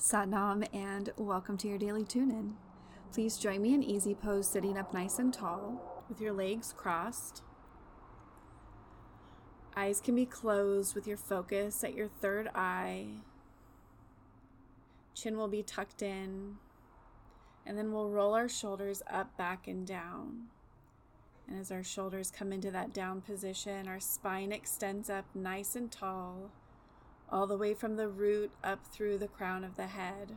Satnam, and welcome to your daily tune in. Please join me in easy pose, sitting up nice and tall with your legs crossed. Eyes can be closed with your focus at your third eye. Chin will be tucked in, and then we'll roll our shoulders up, back, and down. And as our shoulders come into that down position, our spine extends up nice and tall all the way from the root up through the crown of the head.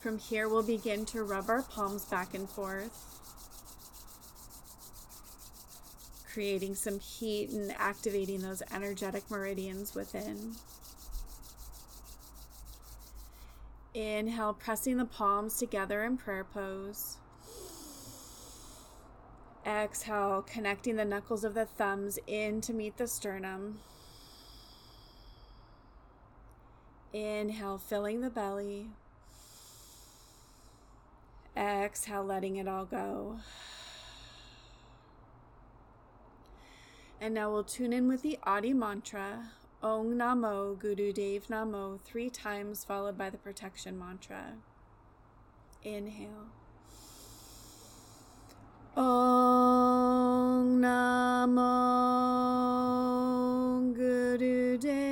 From here, we'll begin to rub our palms back and forth, creating some heat and activating those energetic meridians within. Inhale, pressing the palms together in prayer pose. Exhale, connecting the knuckles of the thumbs in to meet the sternum. Inhale, filling the belly. Exhale, letting it all go. And now we'll tune in with the Adi mantra Om Namo Guru Dev Namo three times, followed by the protection mantra. Inhale. Om Namo Guru Dev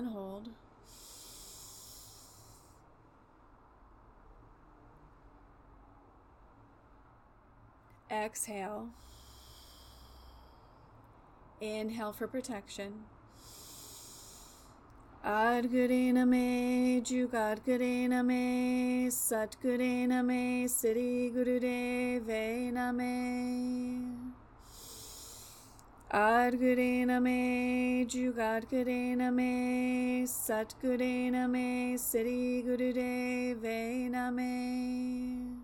And hold. Exhale. Inhale for protection. Adgurena me, Jugadgurena me, Satgurena me, Siddhi Gurudevena me. Adgurena me, Jugadgurena me, Satgurena me, Siddhi Gurudevena me.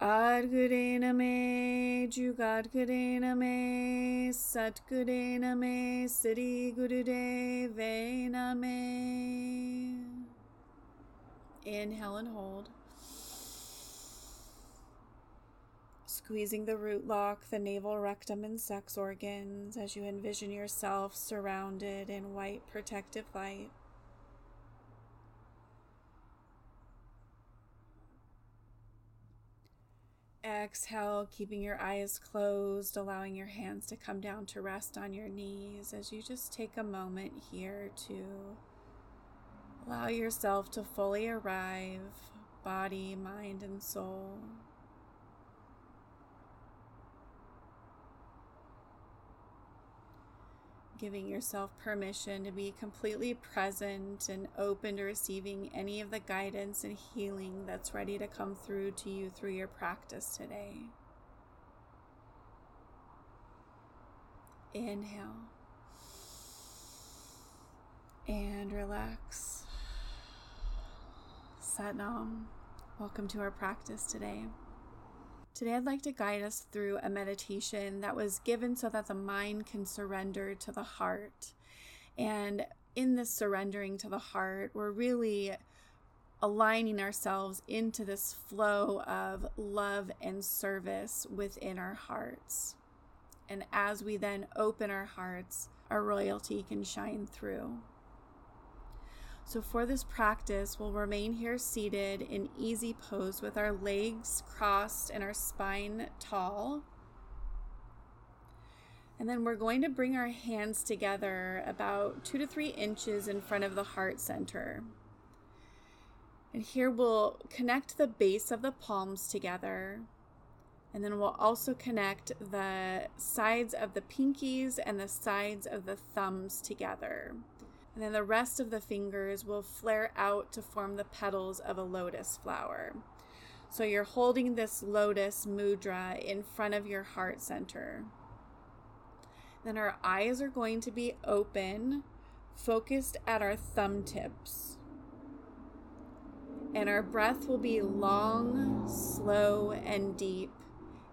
Adgurena me, Jugadgurena me, Satgurena me, Siddhi Gurudevena me. Inhale and hold. Squeezing the root lock, the navel, rectum, and sex organs as you envision yourself surrounded in white protective light. Exhale, keeping your eyes closed, allowing your hands to come down to rest on your knees as you just take a moment here to allow yourself to fully arrive, body, mind, and soul. Giving yourself permission to be completely present and open to receiving any of the guidance and healing that's ready to come through to you through your practice today. Inhale and relax. Satnam, welcome to our practice today. Today, I'd like to guide us through a meditation that was given so that the mind can surrender to the heart. And in this surrendering to the heart, we're really aligning ourselves into this flow of love and service within our hearts. And as we then open our hearts, our royalty can shine through. So, for this practice, we'll remain here seated in easy pose with our legs crossed and our spine tall. And then we're going to bring our hands together about two to three inches in front of the heart center. And here we'll connect the base of the palms together. And then we'll also connect the sides of the pinkies and the sides of the thumbs together. And then the rest of the fingers will flare out to form the petals of a lotus flower. So you're holding this lotus mudra in front of your heart center. Then our eyes are going to be open, focused at our thumb tips. And our breath will be long, slow, and deep.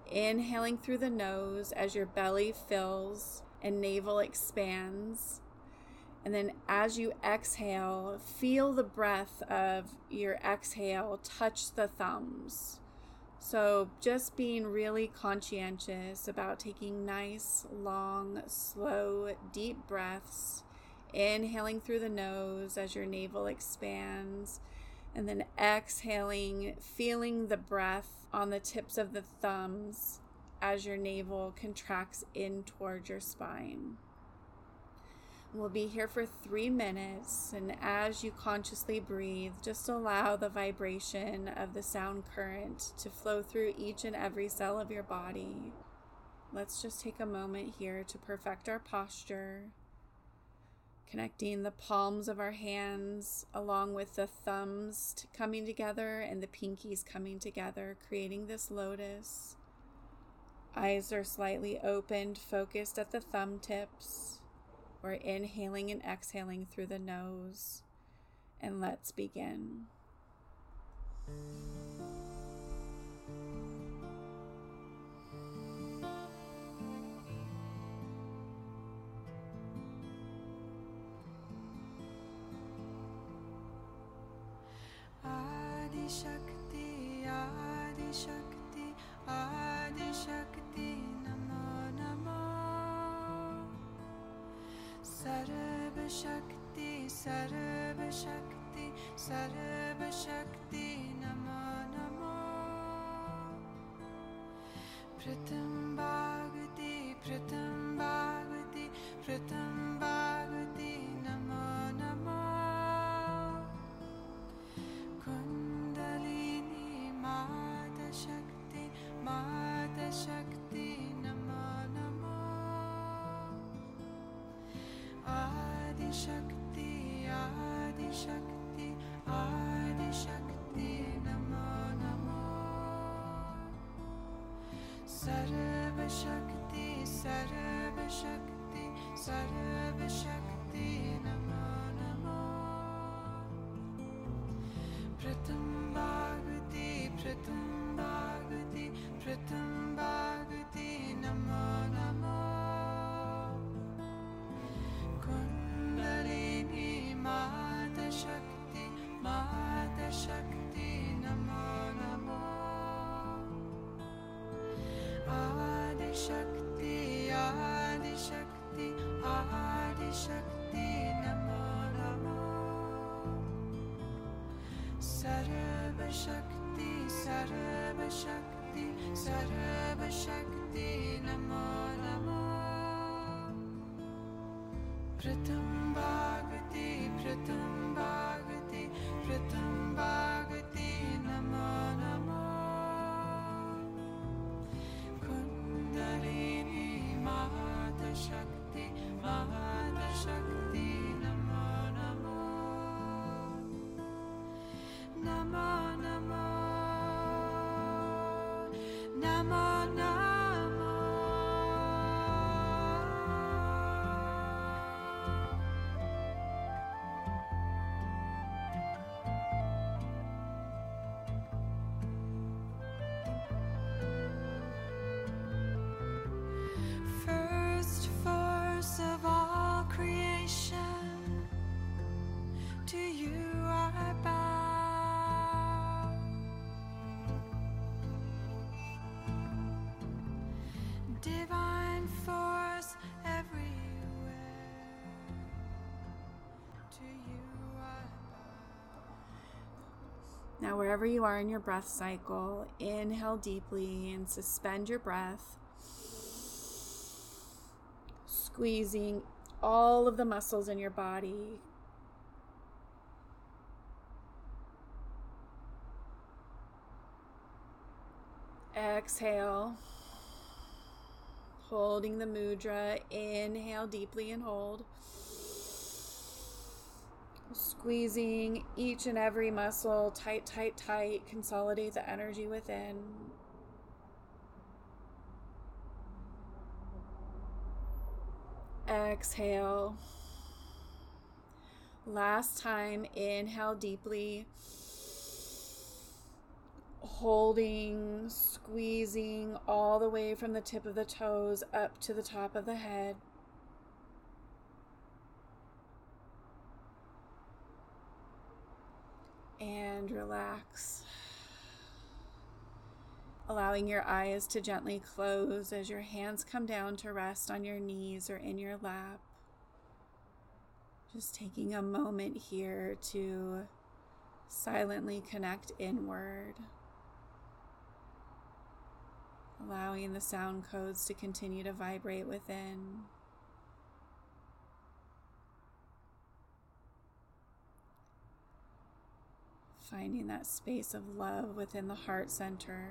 Inhaling through the nose as your belly fills and navel expands. And then as you exhale, feel the breath of your exhale touch the thumbs. So just being really conscientious about taking nice, long, slow, deep breaths, inhaling through the nose as your navel expands, and then exhaling, feeling the breath on the tips of the thumbs as your navel contracts in towards your spine. We'll be here for three minutes, and as you consciously breathe, just allow the vibration of the sound current to flow through each and every cell of your body. Let's just take a moment here to perfect our posture, connecting the palms of our hands along with the thumbs coming together and the pinkies coming together, creating this lotus. Eyes are slightly opened, focused at the thumb tips. We're inhaling and exhaling through the nose. And let's begin. Adi Shakti, Adi Shakti, सर्वशक्ति सर्वशक्ति सर्वशक्ति Namo Namo. प्रथम भागति प्रथम भागति प्रथम सर्वशक्ति सर्वशक्ति सर्वशक्ति सर्वशक्ति सर्वशक्ति नमो नमो। प्रथम भागति प्रथम Now, wherever you are in your breath cycle, inhale deeply and suspend your breath, squeezing all of the muscles in your body. Exhale, holding the mudra. Inhale deeply and hold. Squeezing each and every muscle tight, tight, tight. Consolidate the energy within. Exhale. Last time, inhale deeply. Holding, squeezing all the way from the tip of the toes up to the top of the head. And relax. Allowing your eyes to gently close as your hands come down to rest on your knees or in your lap. Just taking a moment here to silently connect inward. Allowing the sound codes to continue to vibrate within. Finding that space of love within the heart center.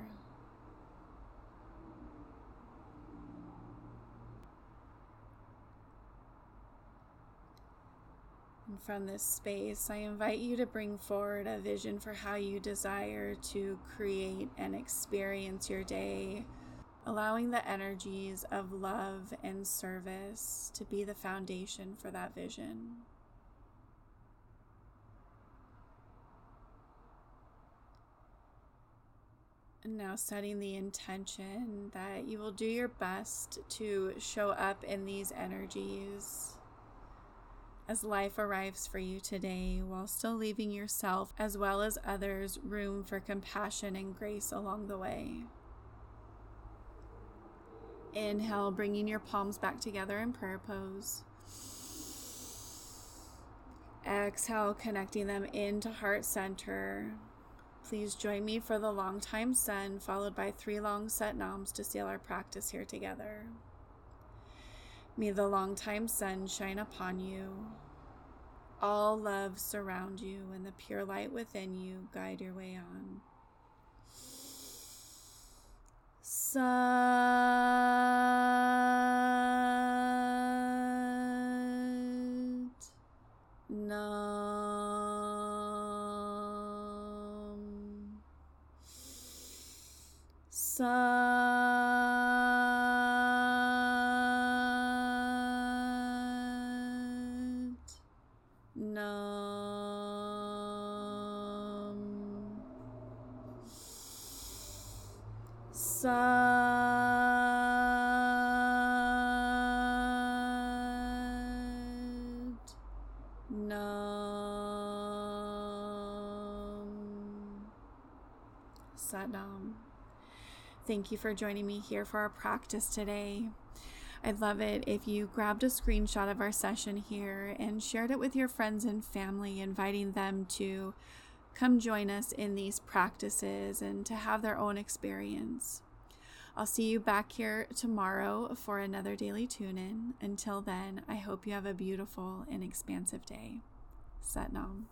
From this space, I invite you to bring forward a vision for how you desire to create and experience your day, allowing the energies of love and service to be the foundation for that vision. And now setting the intention that you will do your best to show up in these energies as life arrives for you today while still leaving yourself as well as others room for compassion and grace along the way. Inhale, bringing your palms back together in prayer pose. Exhale, connecting them into heart center. Please join me for the long time sun, followed by three long Sat Nams to seal our practice here together. May the long time sun shine upon you. All love surround you, and the pure light within you guide your way on. Sat Nam Sat Nam. Sat Nam. Thank you for joining me here for our practice today. I'd love it if you grabbed a screenshot of our session here and shared it with your friends and family, inviting them to come join us in these practices and to have their own experience. I'll see you back here tomorrow for another daily tune in. Until then, I hope you have a beautiful and expansive day. Sat Nam.